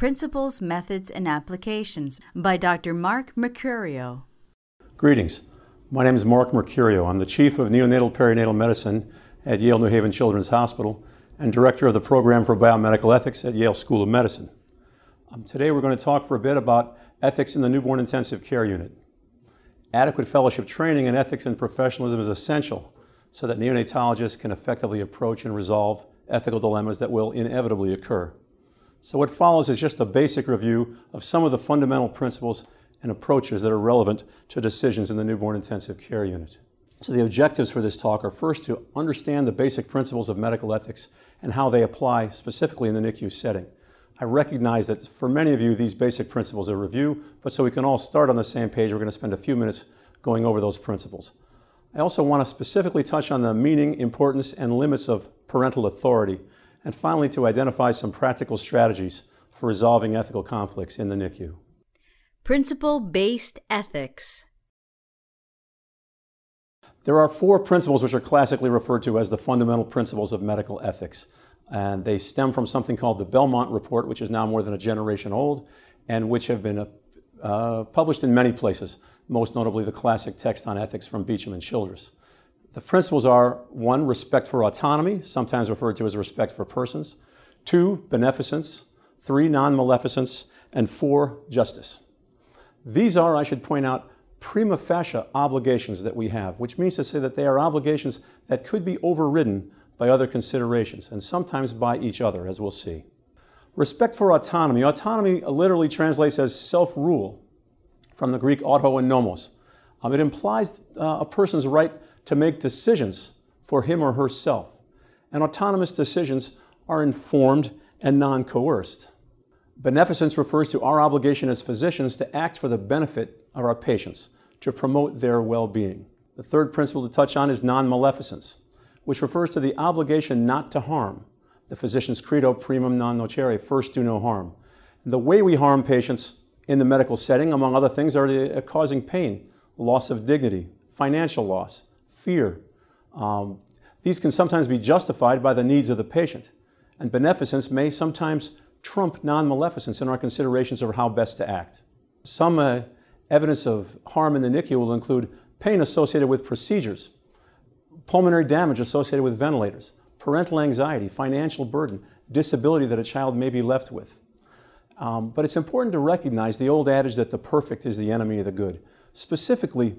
Principles, Methods, and Applications by Dr. Mark Mercurio. Greetings. My name is Mark Mercurio. I'm the Chief of Neonatal Perinatal Medicine at Yale New Haven Children's Hospital and Director of the Program for Biomedical Ethics at Yale School of Medicine. Um, today we're going to talk for a bit about ethics in the newborn intensive care unit. Adequate fellowship training in ethics and professionalism is essential so that neonatologists can effectively approach and resolve ethical dilemmas that will inevitably occur. So what follows is just a basic review of some of the fundamental principles and approaches that are relevant to decisions in the newborn intensive care unit. So the objectives for this talk are first to understand the basic principles of medical ethics and how they apply specifically in the NICU setting. I recognize that for many of you, these basic principles are review, but so we can all start on the same page, we're going to spend a few minutes going over those principles. I also want to specifically touch on the meaning, importance, and limits of parental authority and finally to identify some practical strategies for resolving ethical conflicts in the NICU. Principle based ethics. There are four principles which are classically referred to as the fundamental principles of medical ethics. And they stem from something called the Belmont Report, which is now more than a generation old, and which have been uh, published in many places, most notably the classic text on ethics from Beauchamp and Childress. The principles are one, respect for autonomy, sometimes referred to as respect for persons, two, beneficence, three, non maleficence, and four, justice. These are, I should point out, prima facie obligations that we have, which means to say that they are obligations that could be overridden by other considerations, and sometimes by each other, as we'll see. Respect for autonomy. Autonomy literally translates as self rule from the Greek auto and nomos. Um, it implies uh, a person's right to make decisions for him or herself. And autonomous decisions are informed and non coerced. Beneficence refers to our obligation as physicians to act for the benefit of our patients, to promote their well being. The third principle to touch on is non maleficence, which refers to the obligation not to harm. The physician's credo primum non nocere, first do no harm. The way we harm patients in the medical setting, among other things, are uh, causing pain, loss of dignity, financial loss, fear. Um, these can sometimes be justified by the needs of the patient, and beneficence may sometimes trump non maleficence in our considerations of how best to act. Some uh, evidence of harm in the NICU will include pain associated with procedures, pulmonary damage associated with ventilators, parental anxiety, financial burden, disability that a child may be left with. Um, but it's important to recognize the old adage that the perfect is the enemy of the good. Specifically,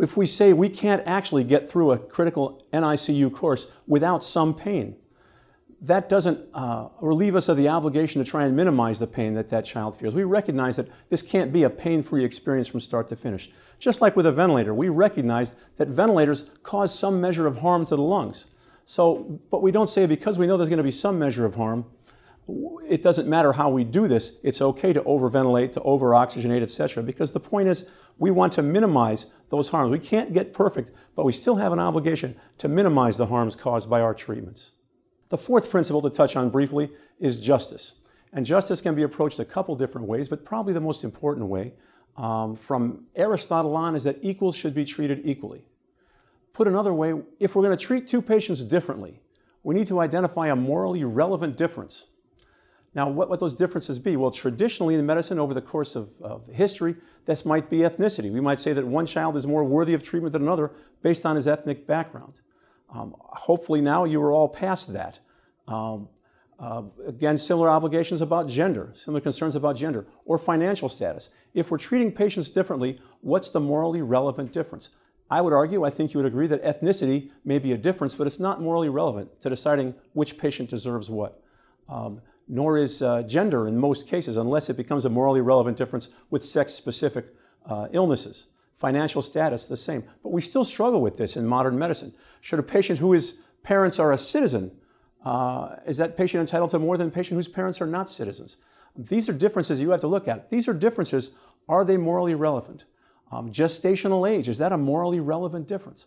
if we say we can't actually get through a critical NICU course without some pain, that doesn't uh, relieve us of the obligation to try and minimize the pain that that child feels. We recognize that this can't be a pain free experience from start to finish. Just like with a ventilator, we recognize that ventilators cause some measure of harm to the lungs. So, but we don't say because we know there's going to be some measure of harm, it doesn't matter how we do this. It's okay to overventilate, to over-oxygenate, etc. Because the point is, we want to minimize those harms. We can't get perfect, but we still have an obligation to minimize the harms caused by our treatments. The fourth principle to touch on briefly is justice. And justice can be approached a couple different ways, but probably the most important way um, from Aristotle on is that equals should be treated equally. Put another way, if we're going to treat two patients differently, we need to identify a morally relevant difference now, what, would those differences be? Well, traditionally in medicine, over the course of, of history, this might be ethnicity. We might say that one child is more worthy of treatment than another based on his ethnic background. Um, hopefully now you are all past that. Um, uh, again, similar obligations about gender, similar concerns about gender, or financial status. If we're treating patients differently, what's the morally relevant difference? I would argue, I think you would agree, that ethnicity may be a difference, but it's not morally relevant to deciding which patient deserves what. Um, nor is uh, gender in most cases, unless it becomes a morally relevant difference with sex specific uh, illnesses. Financial status, the same. But we still struggle with this in modern medicine. Should a patient whose parents are a citizen, uh, is that patient entitled to more than a patient whose parents are not citizens? These are differences you have to look at. These are differences. Are they morally relevant? Um, gestational age, is that a morally relevant difference?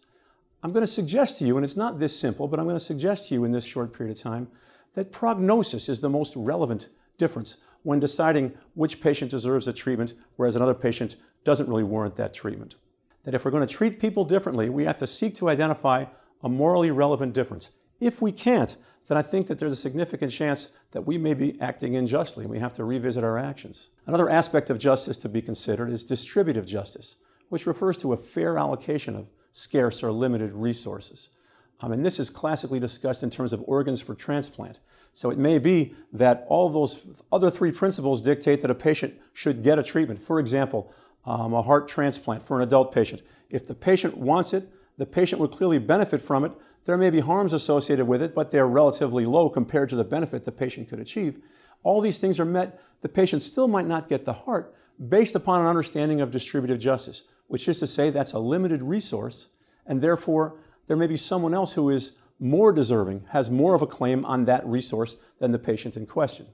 I'm going to suggest to you, and it's not this simple, but I'm going to suggest to you in this short period of time that prognosis is the most relevant difference when deciding which patient deserves a treatment, whereas another patient doesn't really warrant that treatment. That if we're going to treat people differently, we have to seek to identify a morally relevant difference. If we can't, then I think that there's a significant chance that we may be acting unjustly and we have to revisit our actions. Another aspect of justice to be considered is distributive justice, which refers to a fair allocation of scarce or limited resources. Um, and this is classically discussed in terms of organs for transplant. So it may be that all those other three principles dictate that a patient should get a treatment. For example, um, a heart transplant for an adult patient. If the patient wants it, the patient would clearly benefit from it. There may be harms associated with it, but they're relatively low compared to the benefit the patient could achieve. All these things are met. The patient still might not get the heart based upon an understanding of distributive justice, which is to say that's a limited resource, and therefore there may be someone else who is more deserving, has more of a claim on that resource than the patient in question.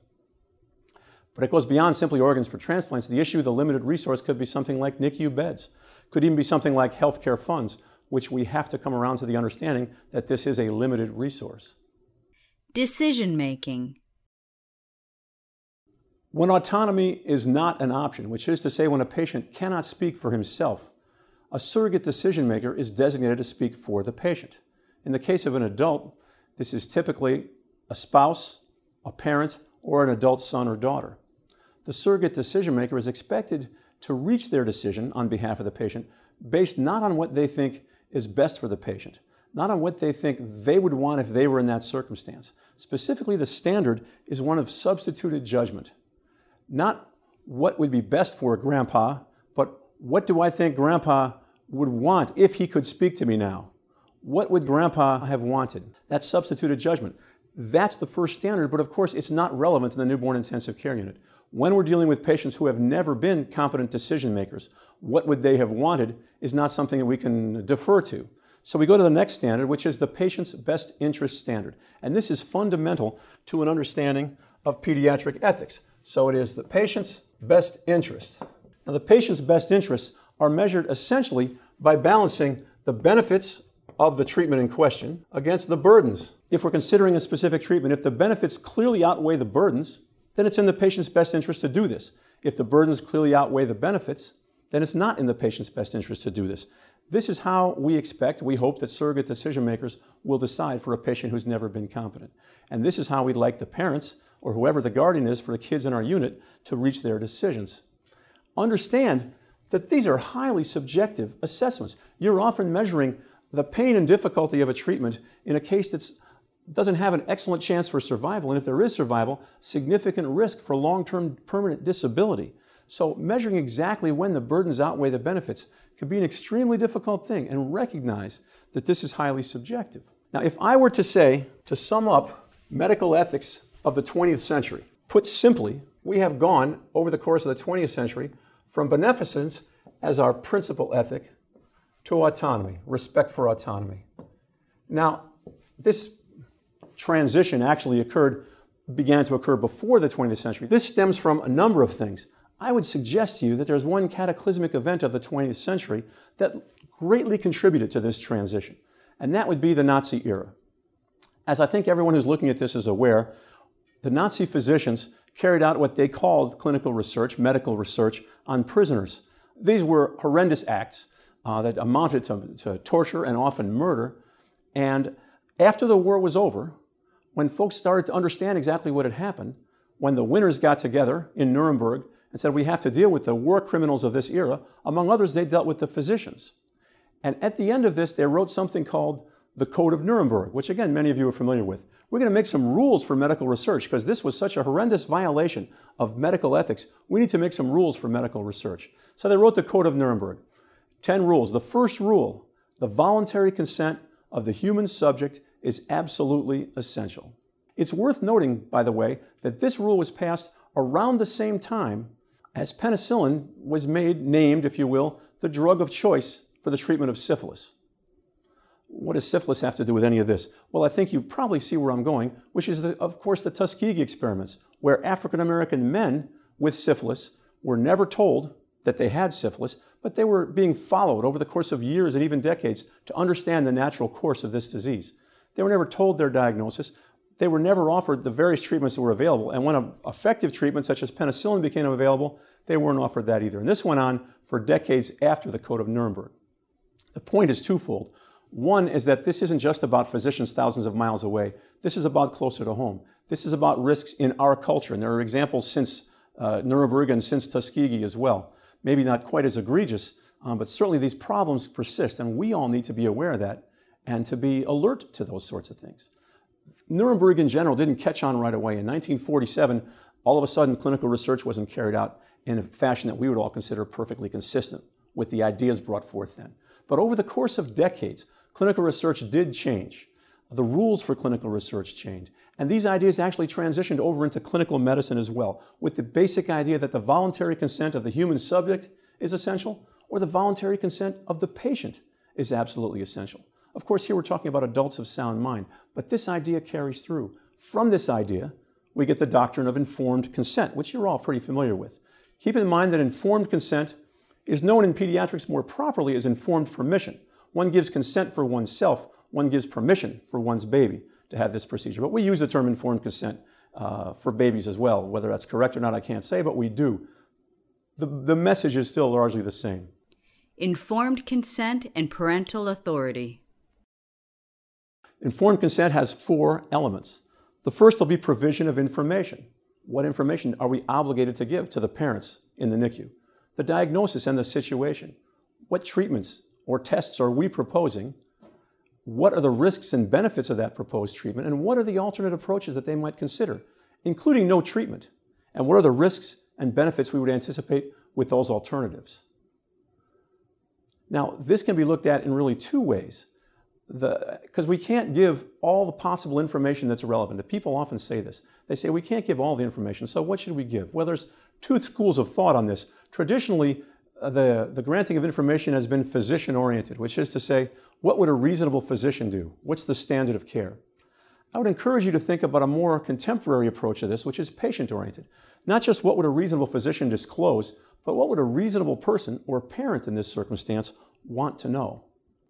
But it goes beyond simply organs for transplants. The issue of the limited resource could be something like NICU beds, could even be something like healthcare funds, which we have to come around to the understanding that this is a limited resource. Decision making. When autonomy is not an option, which is to say, when a patient cannot speak for himself, a surrogate decision maker is designated to speak for the patient. In the case of an adult, this is typically a spouse, a parent, or an adult son or daughter. The surrogate decision maker is expected to reach their decision on behalf of the patient based not on what they think is best for the patient, not on what they think they would want if they were in that circumstance. Specifically, the standard is one of substituted judgment. Not what would be best for grandpa, but what do I think grandpa would want if he could speak to me now? What would grandpa have wanted? That's substituted judgment. That's the first standard, but of course, it's not relevant in the newborn intensive care unit. When we're dealing with patients who have never been competent decision makers, what would they have wanted is not something that we can defer to. So we go to the next standard, which is the patient's best interest standard. And this is fundamental to an understanding of pediatric ethics. So it is the patient's best interest. Now, the patient's best interests are measured essentially by balancing the benefits of the treatment in question against the burdens. If we're considering a specific treatment, if the benefits clearly outweigh the burdens, then it's in the patient's best interest to do this. If the burdens clearly outweigh the benefits, then it's not in the patient's best interest to do this. This is how we expect, we hope that surrogate decision makers will decide for a patient who's never been competent. And this is how we'd like the parents, or whoever the guardian is for the kids in our unit, to reach their decisions. Understand that these are highly subjective assessments. You're often measuring the pain and difficulty of a treatment in a case that doesn't have an excellent chance for survival, and if there is survival, significant risk for long term permanent disability. So, measuring exactly when the burdens outweigh the benefits can be an extremely difficult thing, and recognize that this is highly subjective. Now, if I were to say, to sum up medical ethics of the 20th century, put simply, we have gone over the course of the 20th century from beneficence as our principal ethic to autonomy, respect for autonomy. Now, this transition actually occurred, began to occur before the 20th century. This stems from a number of things. I would suggest to you that there's one cataclysmic event of the 20th century that greatly contributed to this transition, and that would be the Nazi era. As I think everyone who's looking at this is aware, the Nazi physicians carried out what they called clinical research, medical research, on prisoners. These were horrendous acts uh, that amounted to, to torture and often murder. And after the war was over, when folks started to understand exactly what had happened, when the winners got together in Nuremberg and said, We have to deal with the war criminals of this era, among others, they dealt with the physicians. And at the end of this, they wrote something called the Code of Nuremberg, which again, many of you are familiar with. We're going to make some rules for medical research because this was such a horrendous violation of medical ethics. We need to make some rules for medical research. So they wrote the Code of Nuremberg. 10 rules. The first rule the voluntary consent of the human subject is absolutely essential. It's worth noting, by the way, that this rule was passed around the same time as penicillin was made, named, if you will, the drug of choice for the treatment of syphilis. What does syphilis have to do with any of this? Well, I think you probably see where I'm going, which is, the, of course, the Tuskegee experiments, where African American men with syphilis were never told that they had syphilis, but they were being followed over the course of years and even decades to understand the natural course of this disease. They were never told their diagnosis. They were never offered the various treatments that were available. And when an effective treatment such as penicillin became available, they weren't offered that either. And this went on for decades after the Code of Nuremberg. The point is twofold. One is that this isn't just about physicians thousands of miles away. This is about closer to home. This is about risks in our culture. And there are examples since uh, Nuremberg and since Tuskegee as well. Maybe not quite as egregious, um, but certainly these problems persist. And we all need to be aware of that and to be alert to those sorts of things. Nuremberg in general didn't catch on right away. In 1947, all of a sudden, clinical research wasn't carried out in a fashion that we would all consider perfectly consistent with the ideas brought forth then. But over the course of decades, clinical research did change. The rules for clinical research changed. And these ideas actually transitioned over into clinical medicine as well, with the basic idea that the voluntary consent of the human subject is essential, or the voluntary consent of the patient is absolutely essential. Of course, here we're talking about adults of sound mind, but this idea carries through. From this idea, we get the doctrine of informed consent, which you're all pretty familiar with. Keep in mind that informed consent is known in pediatrics more properly as informed permission. One gives consent for oneself, one gives permission for one's baby to have this procedure. But we use the term informed consent uh, for babies as well. Whether that's correct or not, I can't say, but we do. The, the message is still largely the same. Informed consent and parental authority. Informed consent has four elements. The first will be provision of information. What information are we obligated to give to the parents in the NICU? The diagnosis and the situation. What treatments or tests are we proposing? What are the risks and benefits of that proposed treatment? And what are the alternate approaches that they might consider, including no treatment? And what are the risks and benefits we would anticipate with those alternatives? Now, this can be looked at in really two ways because we can't give all the possible information that's relevant. People often say this. They say we can't give all the information, so what should we give? Well, there's two schools of thought on this. Traditionally, the, the granting of information has been physician oriented, which is to say, what would a reasonable physician do? What's the standard of care? I would encourage you to think about a more contemporary approach to this, which is patient oriented. Not just what would a reasonable physician disclose, but what would a reasonable person or parent in this circumstance want to know?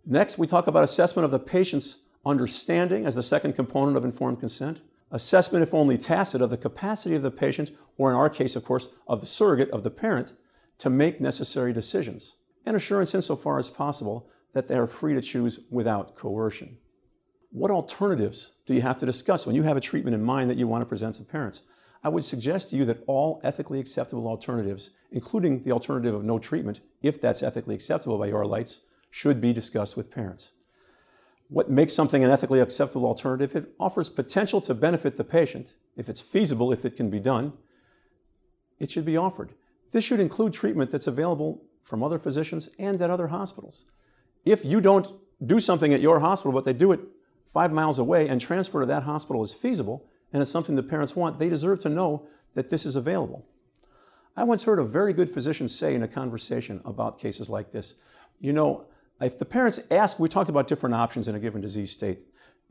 Next, we talk about assessment of the patient's understanding as the second component of informed consent. Assessment, if only tacit, of the capacity of the patient, or in our case, of course, of the surrogate, of the parent, to make necessary decisions. And assurance, insofar as possible, that they are free to choose without coercion. What alternatives do you have to discuss when you have a treatment in mind that you want to present to parents? I would suggest to you that all ethically acceptable alternatives, including the alternative of no treatment, if that's ethically acceptable by your lights, should be discussed with parents. What makes something an ethically acceptable alternative? It offers potential to benefit the patient. If it's feasible, if it can be done, it should be offered. This should include treatment that's available from other physicians and at other hospitals. If you don't do something at your hospital, but they do it five miles away and transfer to that hospital is feasible, and it's something the parents want, they deserve to know that this is available. I once heard a very good physician say in a conversation about cases like this, you know, if the parents ask, we talked about different options in a given disease state,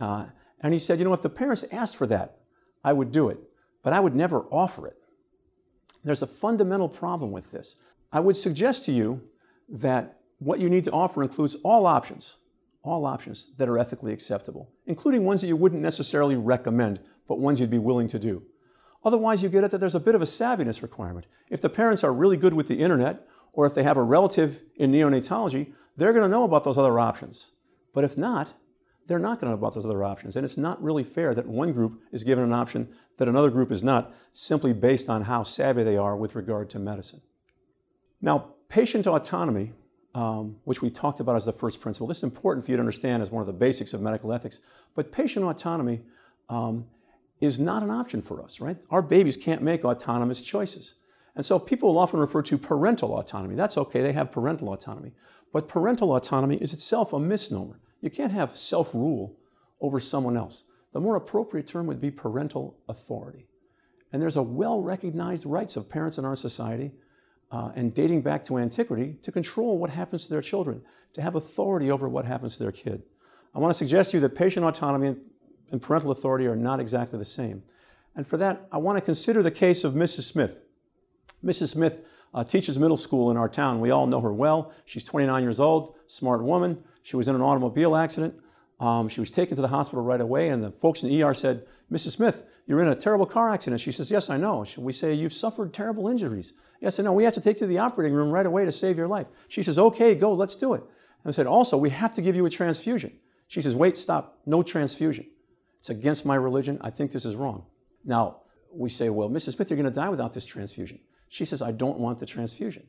uh, and he said, you know, if the parents asked for that, I would do it, but I would never offer it. There's a fundamental problem with this. I would suggest to you that what you need to offer includes all options, all options that are ethically acceptable, including ones that you wouldn't necessarily recommend, but ones you'd be willing to do. Otherwise, you get it that there's a bit of a savviness requirement. If the parents are really good with the internet, or if they have a relative in neonatology, they're going to know about those other options. But if not, they're not going to know about those other options. And it's not really fair that one group is given an option that another group is not, simply based on how savvy they are with regard to medicine. Now, patient autonomy, um, which we talked about as the first principle, this is important for you to understand as one of the basics of medical ethics. But patient autonomy um, is not an option for us, right? Our babies can't make autonomous choices. And so people will often refer to parental autonomy. That's okay, they have parental autonomy. But parental autonomy is itself a misnomer. You can't have self rule over someone else. The more appropriate term would be parental authority. And there's a well recognized rights of parents in our society uh, and dating back to antiquity to control what happens to their children, to have authority over what happens to their kid. I want to suggest to you that patient autonomy and parental authority are not exactly the same. And for that, I want to consider the case of Mrs. Smith. Mrs. Smith uh, teaches middle school in our town. We all know her well. She's 29 years old, smart woman. She was in an automobile accident. Um, she was taken to the hospital right away, and the folks in the ER said, Mrs. Smith, you're in a terrible car accident. She says, Yes, I know. We say, You've suffered terrible injuries. Yes, I know. We have to take you to the operating room right away to save your life. She says, Okay, go, let's do it. And I said, Also, we have to give you a transfusion. She says, Wait, stop, no transfusion. It's against my religion. I think this is wrong. Now, we say, Well, Mrs. Smith, you're going to die without this transfusion. She says, I don't want the transfusion.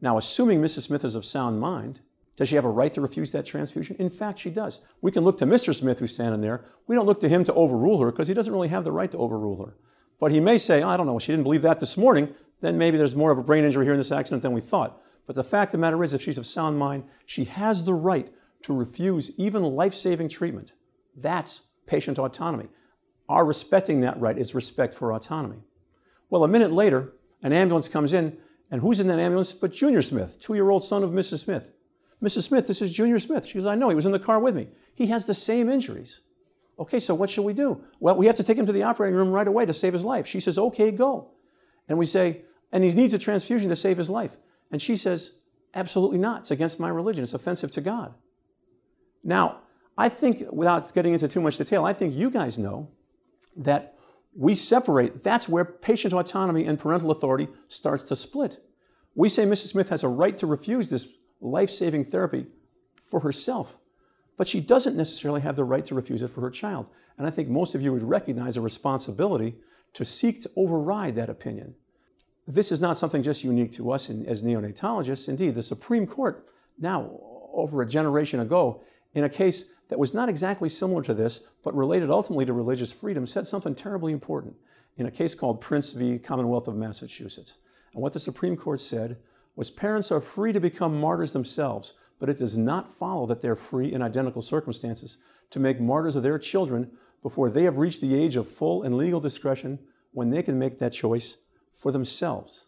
Now, assuming Mrs. Smith is of sound mind, does she have a right to refuse that transfusion? In fact, she does. We can look to Mr. Smith, who's standing there. We don't look to him to overrule her because he doesn't really have the right to overrule her. But he may say, oh, I don't know, she didn't believe that this morning. Then maybe there's more of a brain injury here in this accident than we thought. But the fact of the matter is, if she's of sound mind, she has the right to refuse even life saving treatment. That's patient autonomy. Our respecting that right is respect for autonomy. Well, a minute later, an ambulance comes in, and who's in that ambulance but Junior Smith, two year old son of Mrs. Smith. Mrs. Smith, this is Junior Smith. She goes, I know, he was in the car with me. He has the same injuries. Okay, so what should we do? Well, we have to take him to the operating room right away to save his life. She says, okay, go. And we say, and he needs a transfusion to save his life. And she says, absolutely not. It's against my religion. It's offensive to God. Now, I think, without getting into too much detail, I think you guys know that we separate. That's where patient autonomy and parental authority starts to split. We say Mrs. Smith has a right to refuse this life saving therapy for herself, but she doesn't necessarily have the right to refuse it for her child. And I think most of you would recognize a responsibility to seek to override that opinion. This is not something just unique to us in, as neonatologists. Indeed, the Supreme Court, now over a generation ago, in a case that was not exactly similar to this, but related ultimately to religious freedom, said something terribly important in a case called Prince v. Commonwealth of Massachusetts. And what the Supreme Court said was parents are free to become martyrs themselves, but it does not follow that they're free in identical circumstances to make martyrs of their children before they have reached the age of full and legal discretion when they can make that choice for themselves.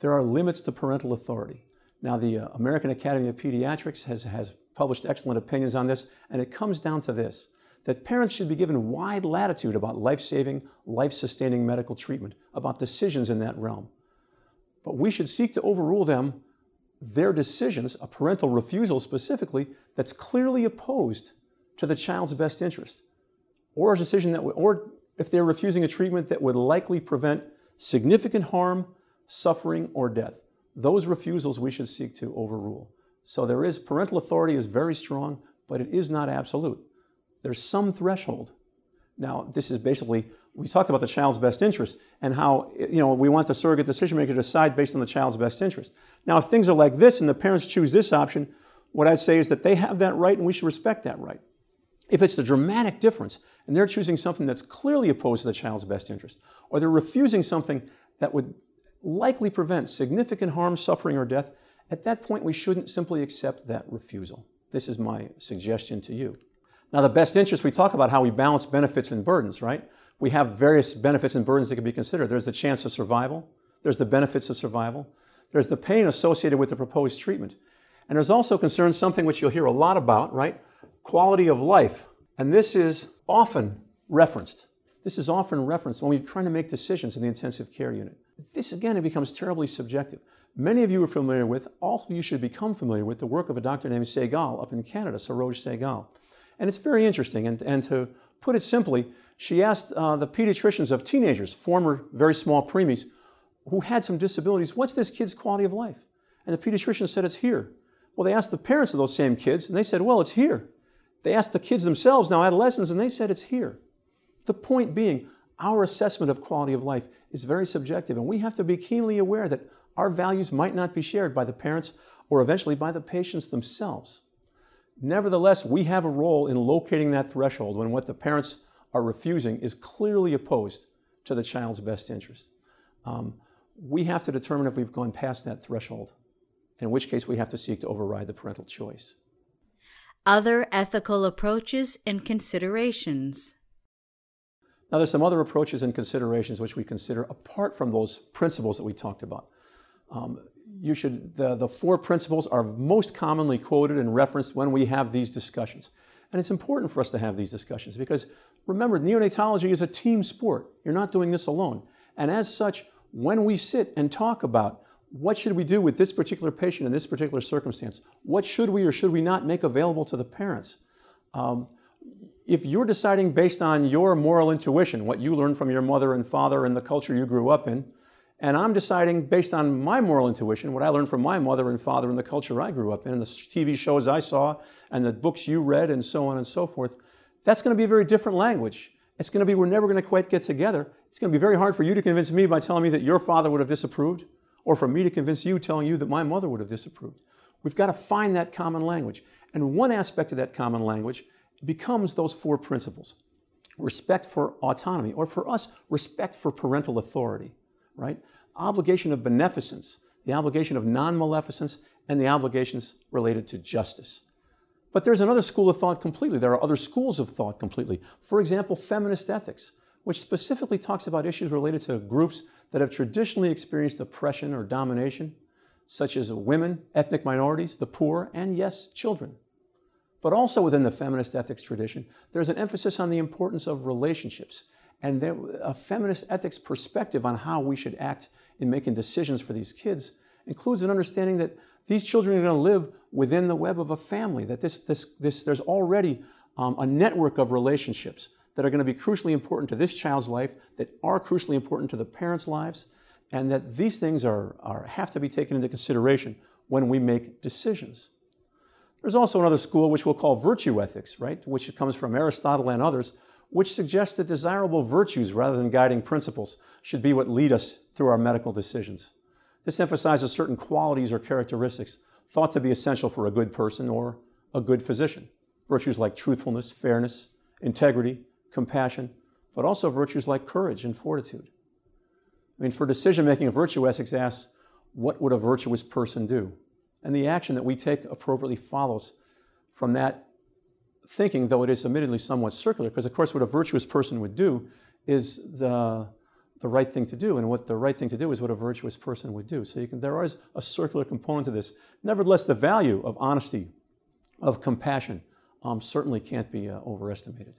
There are limits to parental authority. Now, the uh, American Academy of Pediatrics has, has published excellent opinions on this, and it comes down to this that parents should be given wide latitude about life saving, life sustaining medical treatment, about decisions in that realm. But we should seek to overrule them, their decisions, a parental refusal specifically, that's clearly opposed to the child's best interest, or a decision that, would, or if they're refusing a treatment that would likely prevent significant harm, suffering, or death. Those refusals we should seek to overrule. So there is, parental authority is very strong, but it is not absolute. There's some threshold. Now, this is basically we talked about the child's best interest and how you know we want the surrogate decision maker to decide based on the child's best interest. Now, if things are like this and the parents choose this option, what I'd say is that they have that right and we should respect that right. If it's the dramatic difference and they're choosing something that's clearly opposed to the child's best interest, or they're refusing something that would likely prevent significant harm, suffering, or death, at that point we shouldn't simply accept that refusal. This is my suggestion to you. Now, the best interest, we talk about how we balance benefits and burdens, right? we have various benefits and burdens that can be considered. There's the chance of survival, there's the benefits of survival, there's the pain associated with the proposed treatment. And there's also concern something which you'll hear a lot about, right? Quality of life. And this is often referenced. This is often referenced when we're trying to make decisions in the intensive care unit. This, again, it becomes terribly subjective. Many of you are familiar with, all of you should become familiar with, the work of a doctor named Saigal up in Canada, Saroj Saigal. And it's very interesting. And, and to put it simply, she asked uh, the pediatricians of teenagers, former very small preemies, who had some disabilities, what's this kid's quality of life? And the pediatrician said, it's here. Well, they asked the parents of those same kids, and they said, well, it's here. They asked the kids themselves, now adolescents, and they said, it's here. The point being, our assessment of quality of life is very subjective, and we have to be keenly aware that our values might not be shared by the parents or eventually by the patients themselves. Nevertheless, we have a role in locating that threshold when what the parents are refusing is clearly opposed to the child's best interest. Um, we have to determine if we've gone past that threshold, in which case we have to seek to override the parental choice. Other ethical approaches and considerations. Now, there's some other approaches and considerations which we consider apart from those principles that we talked about. Um, you should, the, the four principles are most commonly quoted and referenced when we have these discussions. And it's important for us to have these discussions because remember, neonatology is a team sport. You're not doing this alone. And as such, when we sit and talk about what should we do with this particular patient in this particular circumstance, what should we or should we not make available to the parents, um, if you're deciding based on your moral intuition, what you learned from your mother and father and the culture you grew up in, and I'm deciding based on my moral intuition, what I learned from my mother and father and the culture I grew up in, and the TV shows I saw, and the books you read, and so on and so forth, that's going to be a very different language. It's going to be, we're never going to quite get together. It's going to be very hard for you to convince me by telling me that your father would have disapproved, or for me to convince you telling you that my mother would have disapproved. We've got to find that common language. And one aspect of that common language becomes those four principles respect for autonomy, or for us, respect for parental authority, right? Obligation of beneficence, the obligation of non maleficence, and the obligations related to justice. But there's another school of thought completely. There are other schools of thought completely. For example, feminist ethics, which specifically talks about issues related to groups that have traditionally experienced oppression or domination, such as women, ethnic minorities, the poor, and yes, children. But also within the feminist ethics tradition, there's an emphasis on the importance of relationships and there, a feminist ethics perspective on how we should act in making decisions for these kids includes an understanding that these children are going to live within the web of a family, that this, this, this, there's already um, a network of relationships that are going to be crucially important to this child's life, that are crucially important to the parents' lives, and that these things are, are, have to be taken into consideration when we make decisions. There's also another school which we'll call virtue ethics, right, which comes from Aristotle and others, which suggests that desirable virtues rather than guiding principles should be what lead us through our medical decisions. This emphasizes certain qualities or characteristics thought to be essential for a good person or a good physician. Virtues like truthfulness, fairness, integrity, compassion, but also virtues like courage and fortitude. I mean, for decision making, a virtue ethics asks, what would a virtuous person do? and the action that we take appropriately follows from that thinking, though it is admittedly somewhat circular, because of course what a virtuous person would do is the, the right thing to do, and what the right thing to do is what a virtuous person would do. So can, there is a circular component to this. Nevertheless, the value of honesty, of compassion, um, certainly can't be uh, overestimated.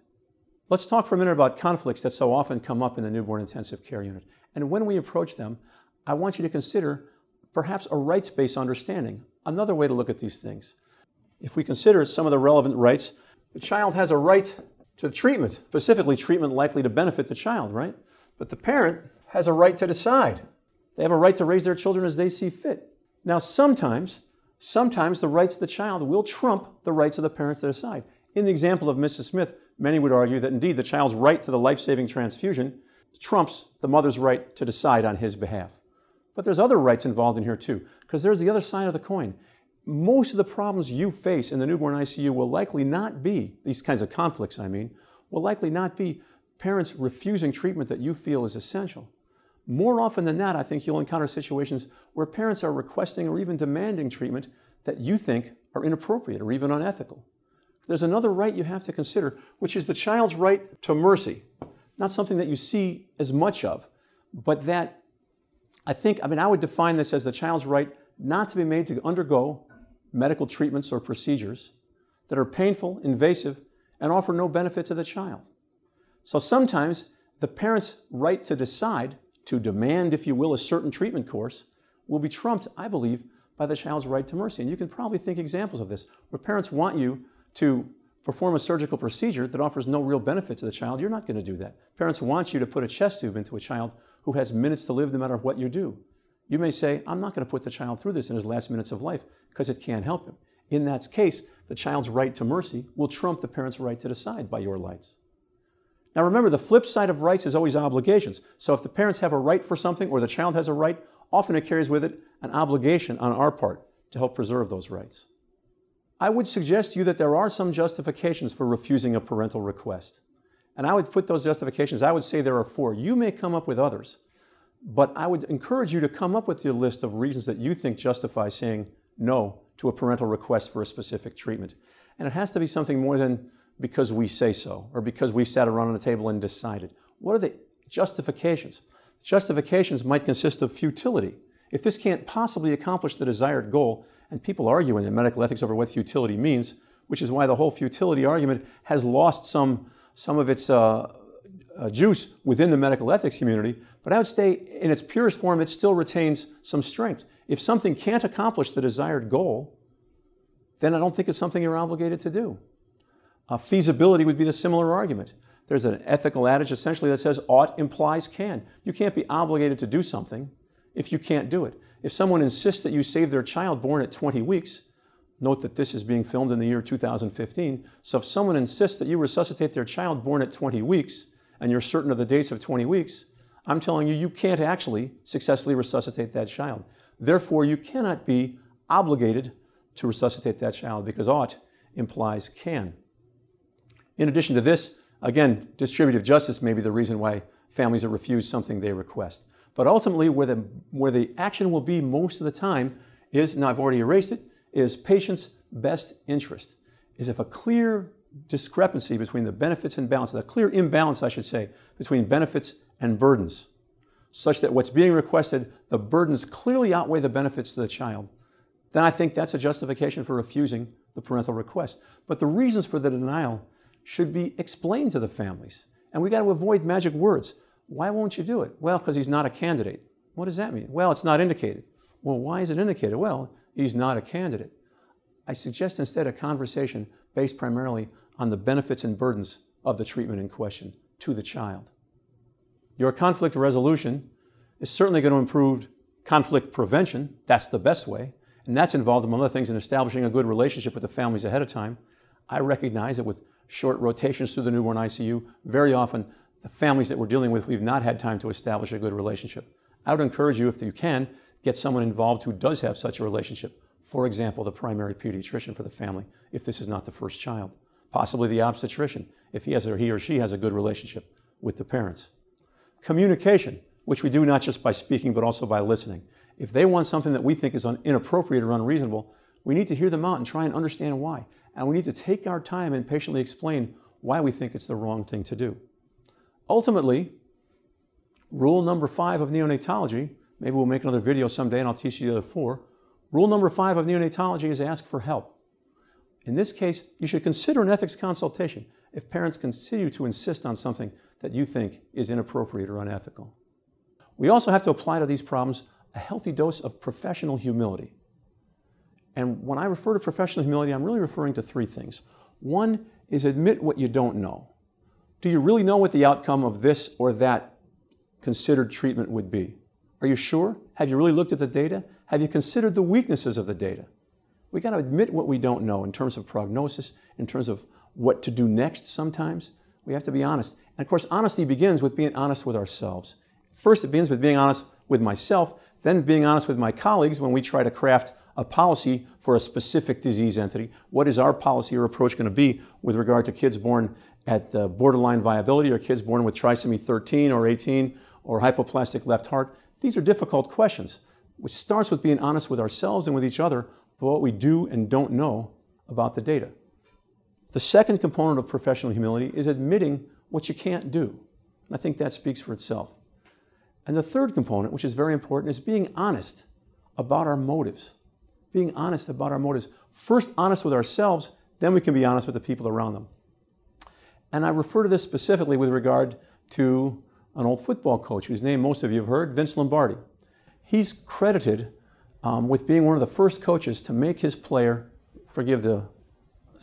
Let's talk for a minute about conflicts that so often come up in the newborn intensive care unit. And when we approach them, I want you to consider perhaps a rights based understanding another way to look at these things. If we consider some of the relevant rights, the child has a right to treatment, specifically treatment likely to benefit the child, right? But the parent has a right to decide. They have a right to raise their children as they see fit. Now, sometimes, sometimes the rights of the child will trump the rights of the parents to decide. In the example of Mrs. Smith, many would argue that indeed the child's right to the life saving transfusion trumps the mother's right to decide on his behalf. But there's other rights involved in here too, because there's the other side of the coin. Most of the problems you face in the newborn ICU will likely not be, these kinds of conflicts, I mean, will likely not be parents refusing treatment that you feel is essential. More often than not, I think you'll encounter situations where parents are requesting or even demanding treatment that you think are inappropriate or even unethical. There's another right you have to consider, which is the child's right to mercy. Not something that you see as much of, but that I think, I mean, I would define this as the child's right not to be made to undergo medical treatments or procedures that are painful, invasive, and offer no benefit to the child. So sometimes the parent's right to decide, to demand, if you will, a certain treatment course, will be trumped, I believe, by the child's right to mercy. And you can probably think examples of this, where parents want you to perform a surgical procedure that offers no real benefit to the child. You're not going to do that. Parents want you to put a chest tube into a child who has minutes to live no matter what you do. You may say, I'm not going to put the child through this in his last minutes of life because it can't help him. In that case, the child's right to mercy will trump the parent's right to decide by your lights. Now remember, the flip side of rights is always obligations. So if the parents have a right for something or the child has a right, often it carries with it an obligation on our part to help preserve those rights. I would suggest to you that there are some justifications for refusing a parental request. And I would put those justifications, I would say there are four. You may come up with others, but I would encourage you to come up with your list of reasons that you think justify saying no to a parental request for a specific treatment. And it has to be something more than because we say so or because we've sat around on a table and decided. What are the justifications? Justifications might consist of futility. If this can't possibly accomplish the desired goal, and people argue in medical ethics over what futility means, which is why the whole futility argument has lost some, some of its uh, uh, juice within the medical ethics community, but I would say in its purest form, it still retains some strength. If something can't accomplish the desired goal, then I don't think it's something you're obligated to do. Uh, feasibility would be the similar argument. There's an ethical adage essentially that says ought implies can. You can't be obligated to do something if you can't do it. If someone insists that you save their child born at 20 weeks, note that this is being filmed in the year 2015. So if someone insists that you resuscitate their child born at 20 weeks, and you're certain of the dates of 20 weeks, I'm telling you, you can't actually successfully resuscitate that child. Therefore, you cannot be obligated to resuscitate that child because ought implies can. In addition to this, again, distributive justice may be the reason why families are refused something they request. But ultimately, where the, where the action will be most of the time is, and I've already erased it, is patient's best interest. Is if a clear discrepancy between the benefits and balance, a clear imbalance, I should say, between benefits and burdens, such that what's being requested, the burdens clearly outweigh the benefits to the child, then I think that's a justification for refusing the parental request. But the reasons for the denial should be explained to the families. And we got to avoid magic words. Why won't you do it? Well, because he's not a candidate. What does that mean? Well, it's not indicated. Well, why is it indicated? Well, he's not a candidate. I suggest instead a conversation based primarily on the benefits and burdens of the treatment in question to the child. Your conflict resolution is certainly going to improve conflict prevention. That's the best way. And that's involved, among other things, in establishing a good relationship with the families ahead of time. I recognize that with short rotations through the newborn ICU, very often the families that we're dealing with, we've not had time to establish a good relationship. I would encourage you, if you can, get someone involved who does have such a relationship. For example, the primary pediatrician for the family, if this is not the first child possibly the obstetrician, if he has or he or she has a good relationship with the parents. Communication, which we do not just by speaking but also by listening. If they want something that we think is inappropriate or unreasonable, we need to hear them out and try and understand why. And we need to take our time and patiently explain why we think it's the wrong thing to do. Ultimately, rule number five of neonatology, maybe we'll make another video someday and I'll teach you the other four. Rule number five of neonatology is ask for help. In this case, you should consider an ethics consultation if parents continue to insist on something that you think is inappropriate or unethical. We also have to apply to these problems a healthy dose of professional humility. And when I refer to professional humility, I'm really referring to three things. One is admit what you don't know. Do you really know what the outcome of this or that considered treatment would be? Are you sure? Have you really looked at the data? Have you considered the weaknesses of the data? We got to admit what we don't know in terms of prognosis, in terms of what to do next sometimes. We have to be honest. And of course, honesty begins with being honest with ourselves. First, it begins with being honest with myself, then being honest with my colleagues when we try to craft a policy for a specific disease entity. What is our policy or approach going to be with regard to kids born at uh, borderline viability or kids born with trisomy 13 or 18 or hypoplastic left heart? These are difficult questions, which starts with being honest with ourselves and with each other but what we do and don't know about the data. The second component of professional humility is admitting what you can't do. And I think that speaks for itself. And the third component, which is very important, is being honest about our motives. Being honest about our motives. First, honest with ourselves, then we can be honest with the people around them. And I refer to this specifically with regard to an old football coach whose name most of you have heard, Vince Lombardi. He's credited um, with being one of the first coaches to make his player, forgive the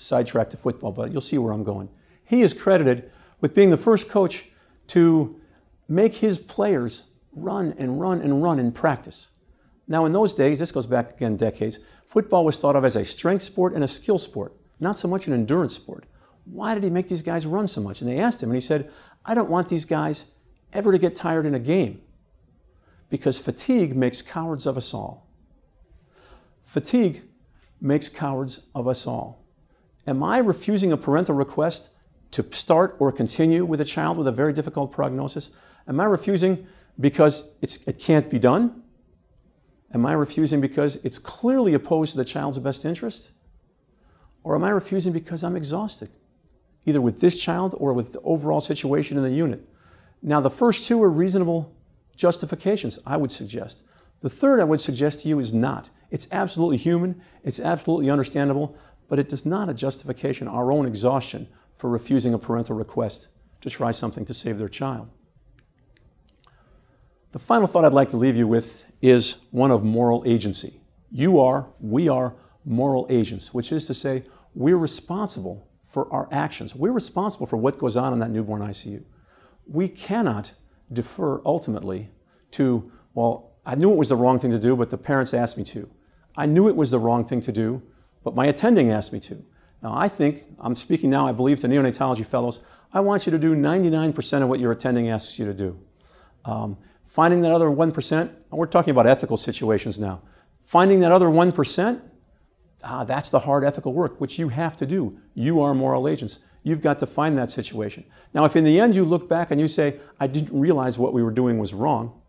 sidetrack to football, but you'll see where I'm going. He is credited with being the first coach to make his players run and run and run in practice. Now, in those days, this goes back again decades, football was thought of as a strength sport and a skill sport, not so much an endurance sport. Why did he make these guys run so much? And they asked him, and he said, I don't want these guys ever to get tired in a game because fatigue makes cowards of us all. Fatigue makes cowards of us all. Am I refusing a parental request to start or continue with a child with a very difficult prognosis? Am I refusing because it can't be done? Am I refusing because it's clearly opposed to the child's best interest? Or am I refusing because I'm exhausted, either with this child or with the overall situation in the unit? Now, the first two are reasonable justifications, I would suggest. The third I would suggest to you is not. It's absolutely human, it's absolutely understandable, but it does not a justification, our own exhaustion, for refusing a parental request to try something to save their child. The final thought I'd like to leave you with is one of moral agency. You are, we are moral agents, which is to say, we're responsible for our actions. We're responsible for what goes on in that newborn ICU. We cannot defer ultimately to, well, I knew it was the wrong thing to do, but the parents asked me to. I knew it was the wrong thing to do, but my attending asked me to. Now, I think, I'm speaking now, I believe, to neonatology fellows, I want you to do 99% of what your attending asks you to do. Um, finding that other 1%, and we're talking about ethical situations now, finding that other 1%, ah, that's the hard ethical work, which you have to do. You are moral agents. You've got to find that situation. Now, if in the end you look back and you say, I didn't realize what we were doing was wrong,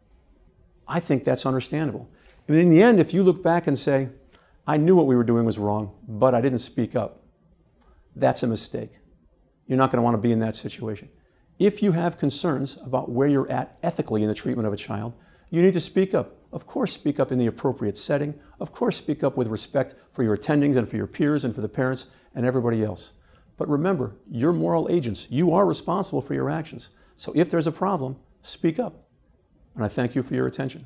I think that's understandable. And in the end, if you look back and say, I knew what we were doing was wrong, but I didn't speak up, that's a mistake. You're not going to want to be in that situation. If you have concerns about where you're at ethically in the treatment of a child, you need to speak up. Of course, speak up in the appropriate setting. Of course, speak up with respect for your attendings and for your peers and for the parents and everybody else. But remember, you're moral agents. You are responsible for your actions. So if there's a problem, speak up. And I thank you for your attention.